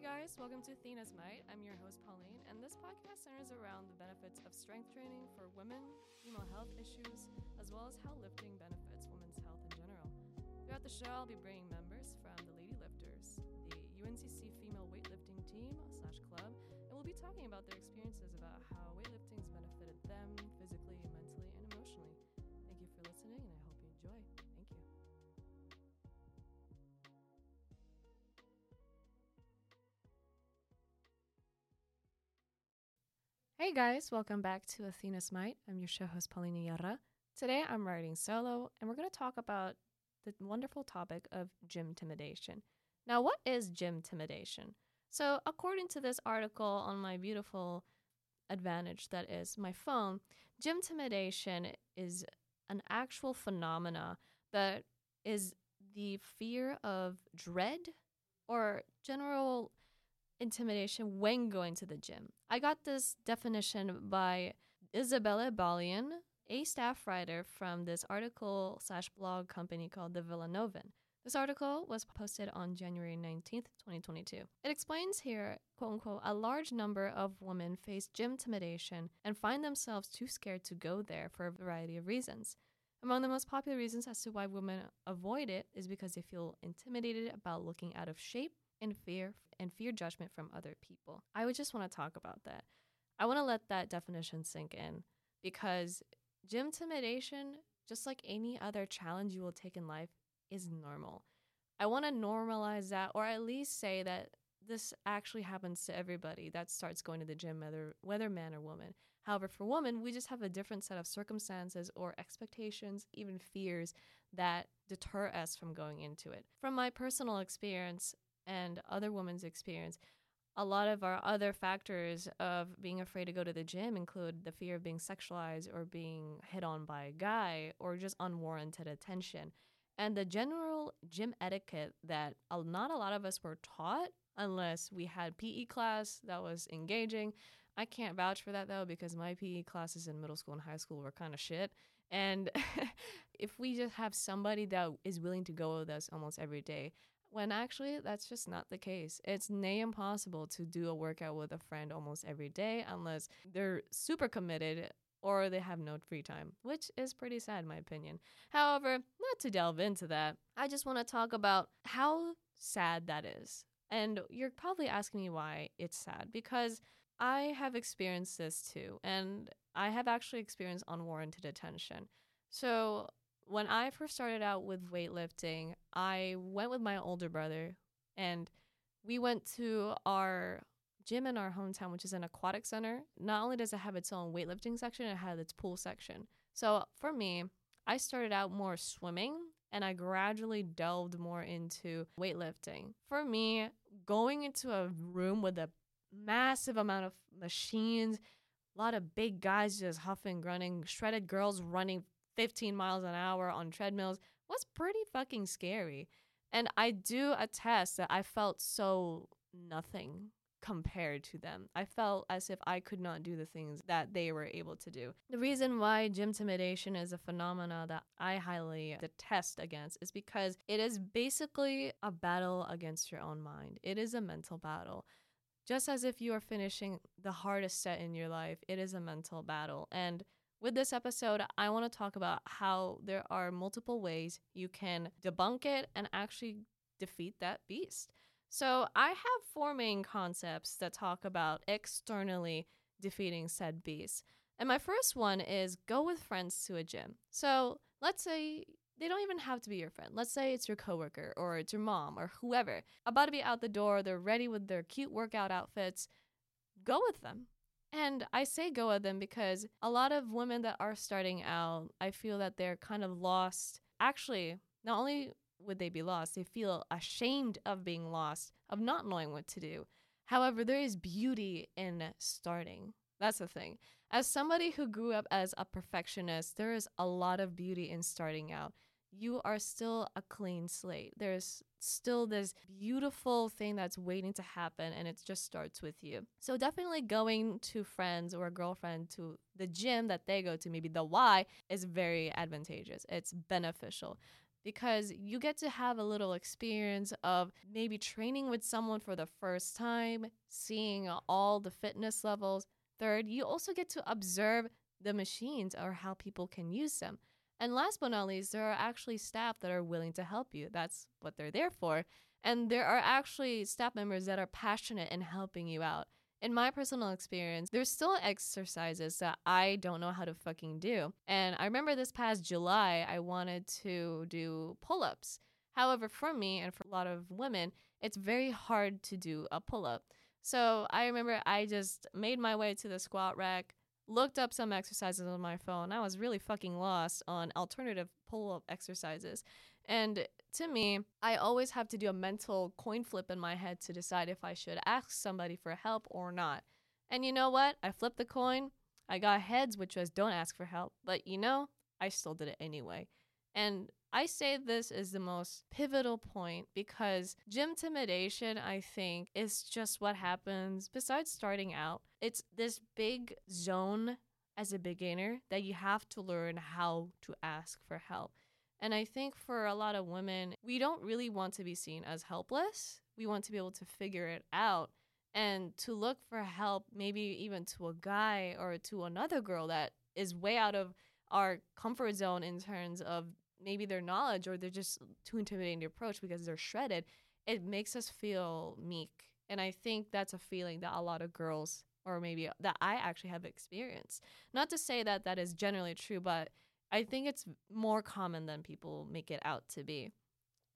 Hey guys, welcome to Athena's Might. I'm your host Pauline, and this podcast centers around the benefits of strength training for women, female health issues, as well as how lifting benefits women's health in general. Throughout the show, I'll be bringing members from the Lady Lifters, the UNCC female weightlifting team slash club, and we'll be talking about their experiences about how weightlifting's benefited them physically, Hey guys, welcome back to Athena's Might. I'm your show host, Paulina Yarra. Today I'm writing solo, and we're going to talk about the wonderful topic of gym intimidation. Now, what is gym intimidation? So, according to this article on my beautiful advantage that is my phone, gym intimidation is an actual phenomena that is the fear of dread or general intimidation when going to the gym. I got this definition by Isabella Balian, a staff writer from this article slash blog company called The Villanovan. This article was posted on January 19th, 2022. It explains here, quote unquote, a large number of women face gym intimidation and find themselves too scared to go there for a variety of reasons. Among the most popular reasons as to why women avoid it is because they feel intimidated about looking out of shape and fear and fear judgment from other people. I would just want to talk about that. I want to let that definition sink in because gym intimidation, just like any other challenge you will take in life, is normal. I want to normalize that or at least say that this actually happens to everybody that starts going to the gym, whether whether man or woman. However, for women, we just have a different set of circumstances or expectations, even fears that deter us from going into it. From my personal experience and other women's experience, a lot of our other factors of being afraid to go to the gym include the fear of being sexualized or being hit on by a guy or just unwarranted attention. And the general gym etiquette that not a lot of us were taught unless we had PE class that was engaging. I can't vouch for that though because my PE classes in middle school and high school were kind of shit. And if we just have somebody that is willing to go with us almost every day, when actually that's just not the case. It's nay impossible to do a workout with a friend almost every day unless they're super committed or they have no free time, which is pretty sad in my opinion. However, not to delve into that, I just want to talk about how sad that is. And you're probably asking me why it's sad because I have experienced this too, and I have actually experienced unwarranted attention. So, when I first started out with weightlifting, I went with my older brother and we went to our gym in our hometown, which is an aquatic center. Not only does it have its own weightlifting section, it has its pool section. So for me, I started out more swimming and I gradually delved more into weightlifting. For me, going into a room with a massive amount of machines, a lot of big guys just huffing, grunting, shredded girls running 15 miles an hour on treadmills was pretty fucking scary. And I do attest that I felt so nothing compared to them. I felt as if I could not do the things that they were able to do. The reason why gym intimidation is a phenomena that I highly detest against is because it is basically a battle against your own mind. It is a mental battle. Just as if you are finishing the hardest set in your life, it is a mental battle. And with this episode, I want to talk about how there are multiple ways you can debunk it and actually defeat that beast. So, I have four main concepts that talk about externally defeating said beast. And my first one is go with friends to a gym. So, let's say they don't even have to be your friend. Let's say it's your coworker or it's your mom or whoever. About to be out the door, they're ready with their cute workout outfits. Go with them. And I say go with them because a lot of women that are starting out, I feel that they're kind of lost. Actually, not only would they be lost, they feel ashamed of being lost, of not knowing what to do. However, there is beauty in starting. That's the thing. As somebody who grew up as a perfectionist, there is a lot of beauty in starting out you are still a clean slate. There's still this beautiful thing that's waiting to happen, and it just starts with you. So, definitely going to friends or a girlfriend to the gym that they go to, maybe the Y, is very advantageous. It's beneficial. because you get to have a little experience of maybe training with someone for the first time, seeing all the fitness levels. Third, you also get to observe the machines or how people can use them. And last but not least, there are actually staff that are willing to help you. That's what they're there for. And there are actually staff members that are passionate in helping you out. In my personal experience, there's still exercises that I don't know how to fucking do. And I remember this past July, I wanted to do pull ups. However, for me and for a lot of women, it's very hard to do a pull up. So I remember I just made my way to the squat rack, looked up some exercises on my phone. I was really fucking lost on alternative pull up exercises. And to me, I always have to do a mental coin flip in my head to decide if I should ask somebody for help or not. And you know what? I flipped the coin. I got heads, which was don't ask for help. But you know, I still did it anyway. And I say this is the most pivotal point because gym intimidation, I think, is just what happens besides starting out. It's this big zone as a beginner that you have to learn how to ask for help. And I think for a lot of women, we don't really want to be seen as helpless. We want to be able to figure it out and to look for help, maybe even to a guy or to another girl that is way out of our comfort zone in terms of maybe their knowledge or they're just too intimidating to approach because they're shredded, it makes us feel meek. And I think that's a feeling that a lot of girls, or maybe that I actually have experienced. Not to say that that is generally true, but I think it's more common than people make it out to be.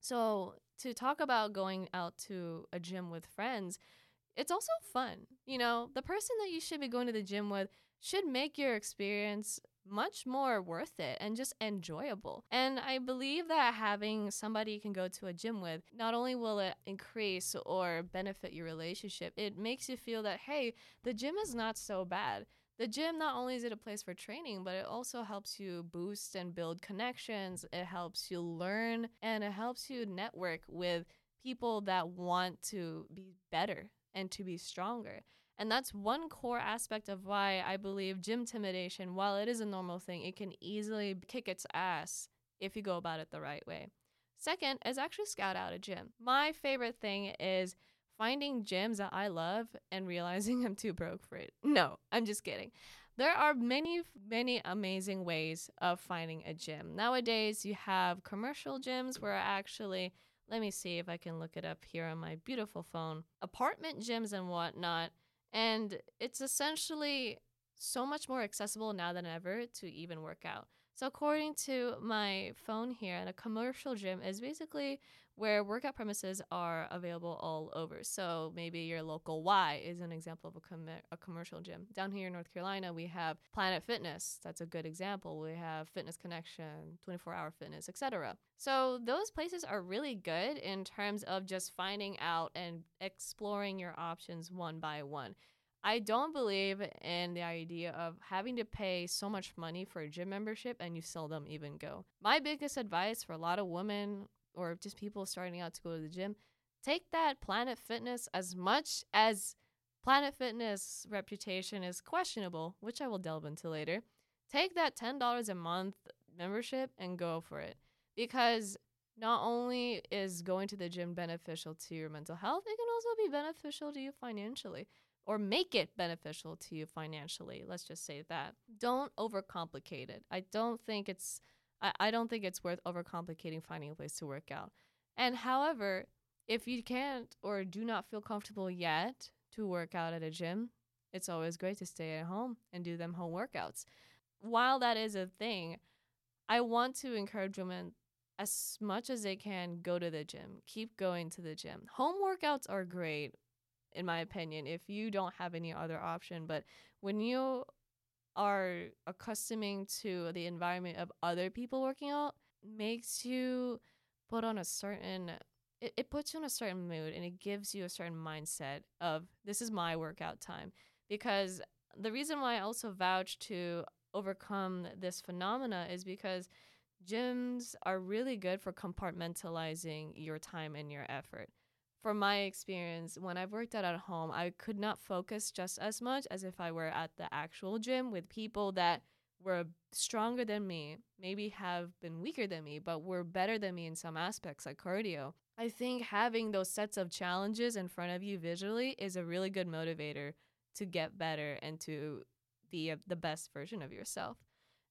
So, to talk about going out to a gym with friends, it's also fun. You know, the person that you should be going to the gym with should make your experience much more worth it and just enjoyable. And I believe that having somebody you can go to a gym with, not only will it increase or benefit your relationship, it makes you feel that, hey, the gym is not so bad. The gym, not only is it a place for training, but it also helps you boost and build connections. It helps you learn and it helps you network with people that want to be better and to be stronger. And that's one core aspect of why I believe gym intimidation, while it is a normal thing, it can easily kick its ass if you go about it the right way. Second is actually scout out a gym. My favorite thing is finding gyms that I love and realizing I'm too broke for it. No, I'm just kidding. There are many, many amazing ways of finding a gym. Nowadays, you have commercial gyms where actually, let me see if I can look it up here on my beautiful phone, apartment gyms and whatnot and it's essentially so much more accessible now than ever to even work out. So, according to my phone here, and a commercial gym is basically where workout premises are available all over. So, maybe your local Y is an example of a, com- a commercial gym. Down here in North Carolina, we have Planet Fitness. That's a good example. We have Fitness Connection, 24 Hour Fitness, etc. So, those places are really good in terms of just finding out and exploring your options one by one. I don't believe in the idea of having to pay so much money for a gym membership and you seldom even go. My biggest advice for a lot of women or just people starting out to go to the gym, take that Planet Fitness as much as Planet Fitness reputation is questionable, which I will delve into later. Take that $10 a month membership and go for it. Because not only is going to the gym beneficial to your mental health, it can also be beneficial to you financially or make it beneficial to you financially. Let's just say that. Don't overcomplicate it. I don't think it's I, I don't think it's worth overcomplicating finding a place to work out. And however, if you can't or do not feel comfortable yet to work out at a gym, it's always great to stay at home and do them home workouts. While that is a thing, I want to encourage women as much as they can go to the gym. Keep going to the gym. Home workouts are great in my opinion, if you don't have any other option. But when you are accustoming to the environment of other people working out, makes you put on a certain it, it puts you in a certain mood and it gives you a certain mindset of this is my workout time. Because the reason why I also vouch to overcome this phenomena is because gyms are really good for compartmentalizing your time and your effort from my experience, when I've worked out at home, I could not focus just as much as if I were at the actual gym with people that were stronger than me, maybe have been weaker than me, but were better than me in some aspects, like cardio. I think having those sets of challenges in front of you visually is a really good motivator to get better and to be the best version of yourself.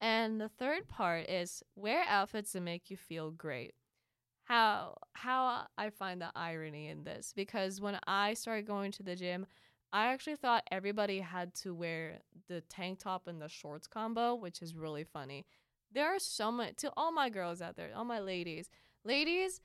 And the third part is wear outfits that make you feel great. How how I find the irony in this because when I started going to the gym, I actually thought everybody had to wear the tank top and the shorts combo, which is really funny. There are so much to all my girls out there, all my ladies. Ladies,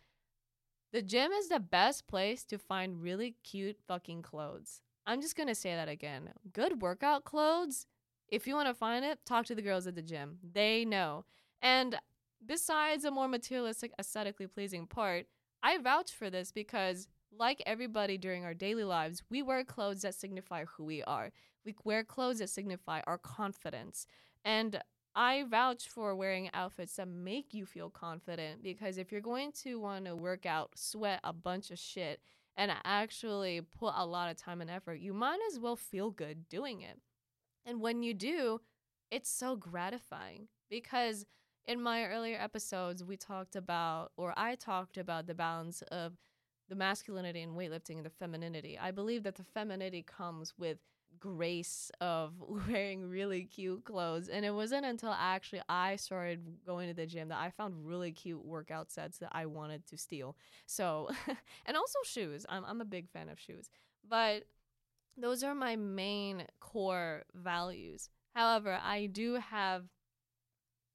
the gym is the best place to find really cute fucking clothes. I'm just going to say that again. Good workout clothes if you want to find it, talk to the girls at the gym. They know. And besides a more materialistic, aesthetically pleasing part, I vouch for this because, like everybody during our daily lives, we wear clothes that signify who we are. We wear clothes that signify our confidence. And I vouch for wearing outfits that make you feel confident because if you're going to want to work out, sweat a bunch of shit, and actually put a lot of time and effort, you might as well feel good doing it. And when you do, it's so gratifying because in my earlier episodes, we talked about, or I talked about the balance of the masculinity and weightlifting and the femininity. I believe that the femininity comes with grace of wearing really cute clothes. And it wasn't until actually I started going to the gym that I found really cute workout sets that I wanted to steal. So, and also shoes. I'm, I'm a big fan of shoes. But those are my main core values. However, I do have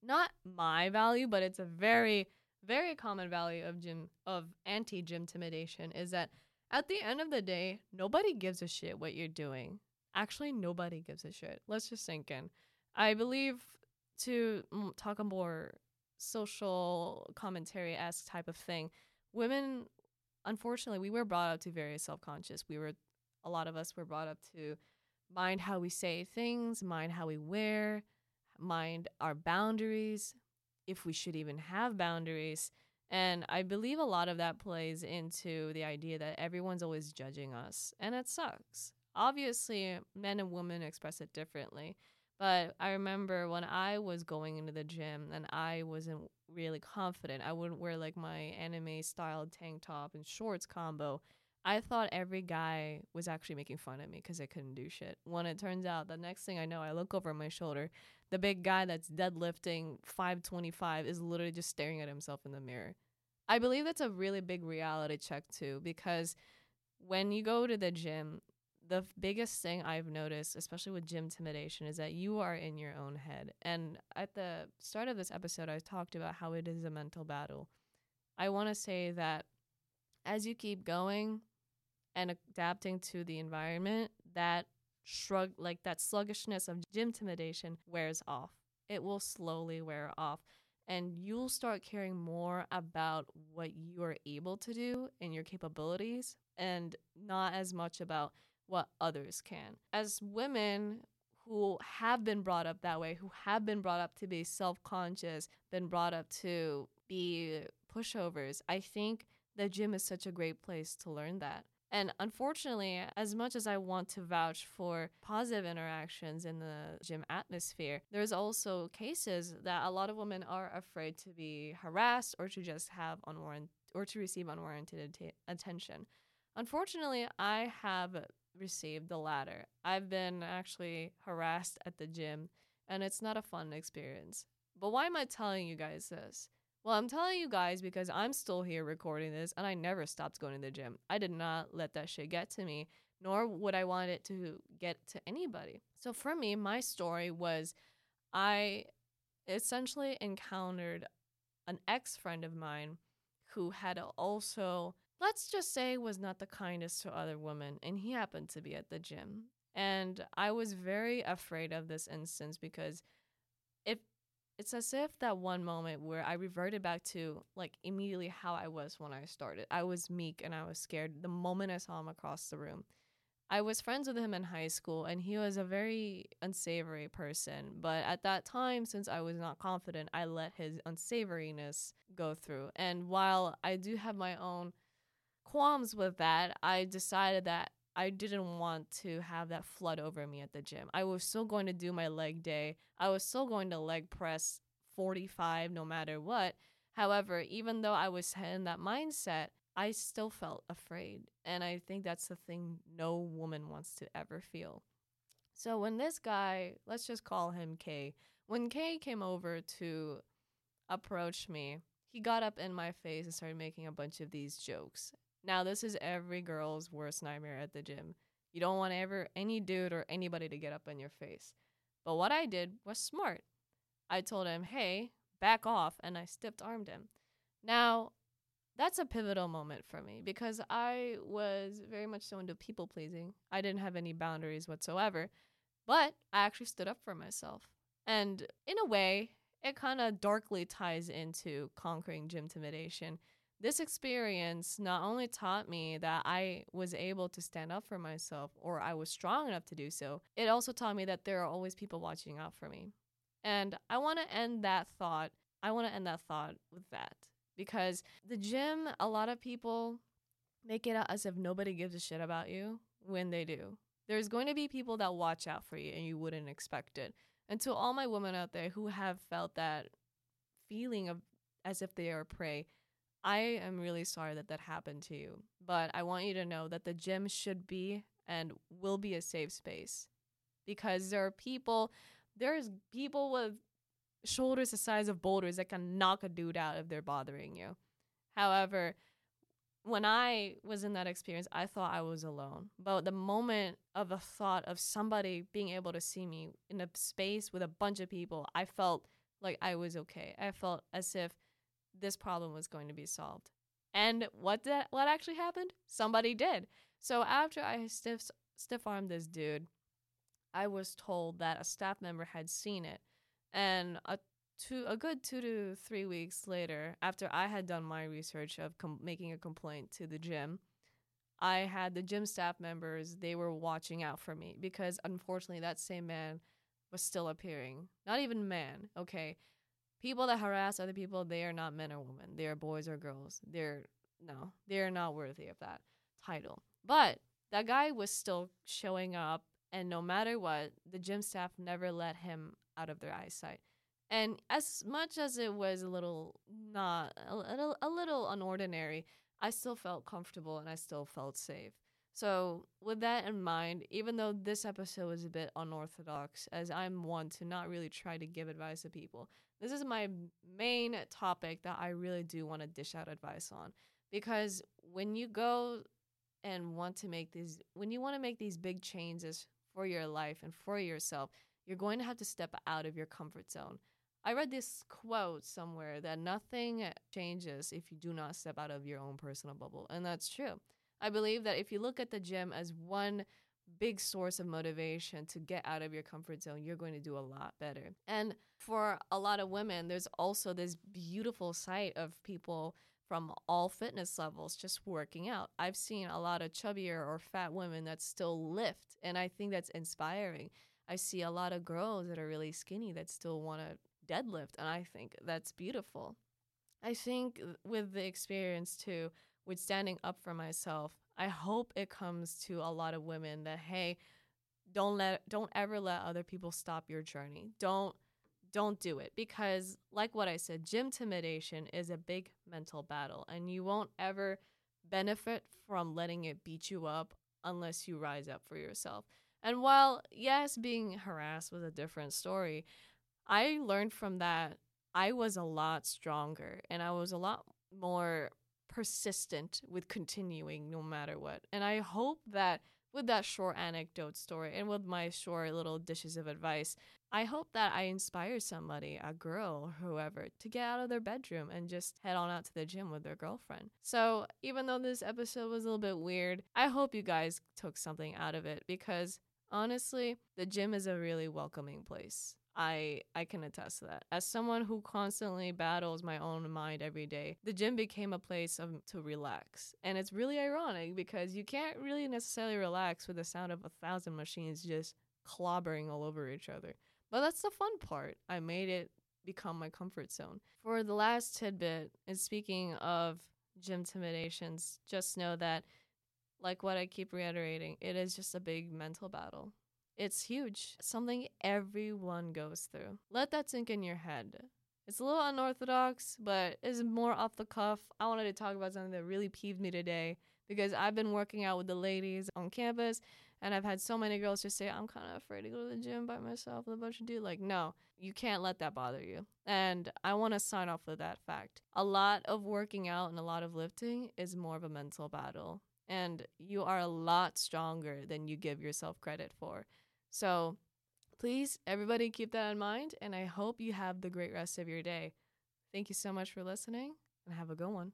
not my value, but it's a very, very common value of gym of anti gym intimidation is that at the end of the day, nobody gives a shit what you're doing. Actually, nobody gives a shit. Let's just sink in. I believe to talk a more social commentary esque type of thing, women, unfortunately, we were brought up to very self conscious. We were a lot of us were brought up to mind how we say things, mind how we wear, mind our boundaries, if we should even have boundaries. And I believe a lot of that plays into the idea that everyone's always judging us, and it sucks. Obviously, men and women express it differently. But I remember when I was going into the gym and I wasn't really confident, I wouldn't wear like my anime styled tank top and shorts combo. I thought every guy was actually making fun of me because I couldn't do shit. When it turns out, the next thing I know, I look over my shoulder. The big guy that's deadlifting 525 is literally just staring at himself in the mirror. I believe that's a really big reality check, too, because when you go to the gym, the biggest thing I've noticed, especially with gym intimidation, is that you are in your own head. And at the start of this episode, I talked about how it is a mental battle. I want to say that as you keep going, and adapting to the environment, that shrug, like that sluggishness of gym intimidation wears off. It will slowly wear off. And you'll start caring more about what you are able to do and your capabilities, and not as much about what others can. As women who have been brought up that way, who have been brought up to be self conscious, been brought up to be pushovers, I think the gym is such a great place to learn that. And unfortunately, as much as I want to vouch for positive interactions in the gym atmosphere, there's also cases that a lot of women are afraid to be harassed or to just have unwarranted or to receive unwarranted attention. Unfortunately, I have received the latter. I've been actually harassed at the gym, and it's not a fun experience. But why am I telling you guys this? Well, I'm telling you guys because I'm still here recording this and I never stopped going to the gym. I did not let that shit get to me, nor would I want it to get to anybody. So for me, my story was I essentially encountered an ex friend of mine who had also, let's just say, was not the kindest to other women, and he happened to be at the gym. And I was very afraid of this instance because it's as if that one moment where I reverted back to like immediately how I was when I started. I was meek and I was scared the moment I saw him across the room. I was friends with him in high school and he was a very unsavory person. But at that time, since I was not confident, I let his unsavoriness go through. And while I do have my own qualms with that, I decided that I didn't want to have that flood over me at the gym. I was still going to do my leg day. I was still going to leg press 45 no matter what. However, even though I was in that mindset, I still felt afraid. And I think that's the thing no woman wants to ever feel. So when this guy, let's just call him K, when K came over to approach me, he got up in my face and started making a bunch of these jokes. Now, this is every girl's worst nightmare at the gym. You don't want ever any dude or anybody to get up in your face. But what I did was smart. I told him, hey, back off, and I stiff armed him. Now, that's a pivotal moment for me because I was very much so into people pleasing. I didn't have any boundaries whatsoever, but I actually stood up for myself. And in a way, it kind of darkly ties into conquering gym intimidation. This experience not only taught me that I was able to stand up for myself or I was strong enough to do so, it also taught me that there are always people watching out for me. And I want to end that thought. I want to end that thought with that because the gym, a lot of people make it out as if nobody gives a shit about you when they do. There's going to be people that watch out for you and you wouldn't expect it. And to all my women out there who have felt that feeling of as if they are prey, I am really sorry that that happened to you. But I want you to know that the gym should be and will be a safe space because there are people, there's people with shoulders the size of boulders that can knock a dude out if they're bothering you. However, when I was in that experience, I thought I was alone. But the moment of a thought of somebody being able to see me in a space with a bunch of people, I felt like I was okay. I felt as if this problem was going to be solved. And what did what actually happened? Somebody did. So after I stiff stiff armed this dude, I was told that a staff member had seen it and a two a good two to three weeks later, after I had done my research of com- making a complaint to the gym, I had the gym staff members. They were watching out for me because unfortunately, that same man was still appearing. Not even man. Okay, people that harass other people, they are not men or women. They are boys or girls. They're no, they are not worthy of that title. But that guy was still showing up, and no matter what, the gym staff never let him out of their eyesight. And as much as it was a little not a, a, a little unordinary, I still felt comfortable and I still felt safe. So, with that in mind, even though this episode was a bit unorthodox, as I'm one to not really try to give advice to people, this is my main topic that I really do want to dish out advice on. Because when you go and want to make these, when you want to make these big changes for your life and for yourself, you're going to have to step out of your comfort zone. I read this quote somewhere that nothing changes if you do not step out of your own personal bubble. And that's true. I believe that if you look at the gym as one big source of motivation to get out of your comfort zone, you're going to do a lot better. And for a lot of women, there's also this beautiful sight of people from all fitness levels just working out. I've seen a lot of chubbier or fat women that still lift, and I think that's inspiring. I see a lot of girls that are really skinny that still want to deadlift, and I think that's beautiful. I think uh, with the experience too, with standing up for myself, I hope it comes to a lot of women that hey, don't let don't ever let other people stop your journey. Don't don't do it because like what I said, gym intimidation is a big mental battle and you won't ever benefit from letting it beat you up unless you rise up for yourself. And while, yes, being harassed was a different story, I learned from that I was a lot stronger and I was a lot more persistent with continuing no matter what. And I hope that with that short anecdote story and with my short little dishes of advice, I hope that I inspire somebody, a girl, or whoever, to get out of their bedroom and just head on out to the gym with their girlfriend. So, even though this episode was a little bit weird, I hope you guys took something out of it because honestly, the gym is a really welcoming place. I I can attest to that. As someone who constantly battles my own mind every day, the gym became a place of to relax. And it's really ironic because you can't really necessarily relax with the sound of a thousand machines just clobbering all over each other. But that's the fun part. I made it become my comfort zone. For the last tidbit, and speaking of gym intimidations, just know that like what I keep reiterating, it is just a big mental battle. It's huge, something everyone goes through. Let that sink in your head. It's a little unorthodox, but it's more off the cuff. I wanted to talk about something that really peeved me today because I've been working out with the ladies on campus and I've had so many girls just say, I'm kind of afraid to go to the gym by myself with a bunch of dudes. Like, no, you can't let that bother you. And I want to sign off with that fact. A lot of working out and a lot of lifting is more of a mental battle. And you are a lot stronger than you give yourself credit for. So please, everybody, keep that in mind. And I hope you have the great rest of your day. Thank you so much for listening and have a good one.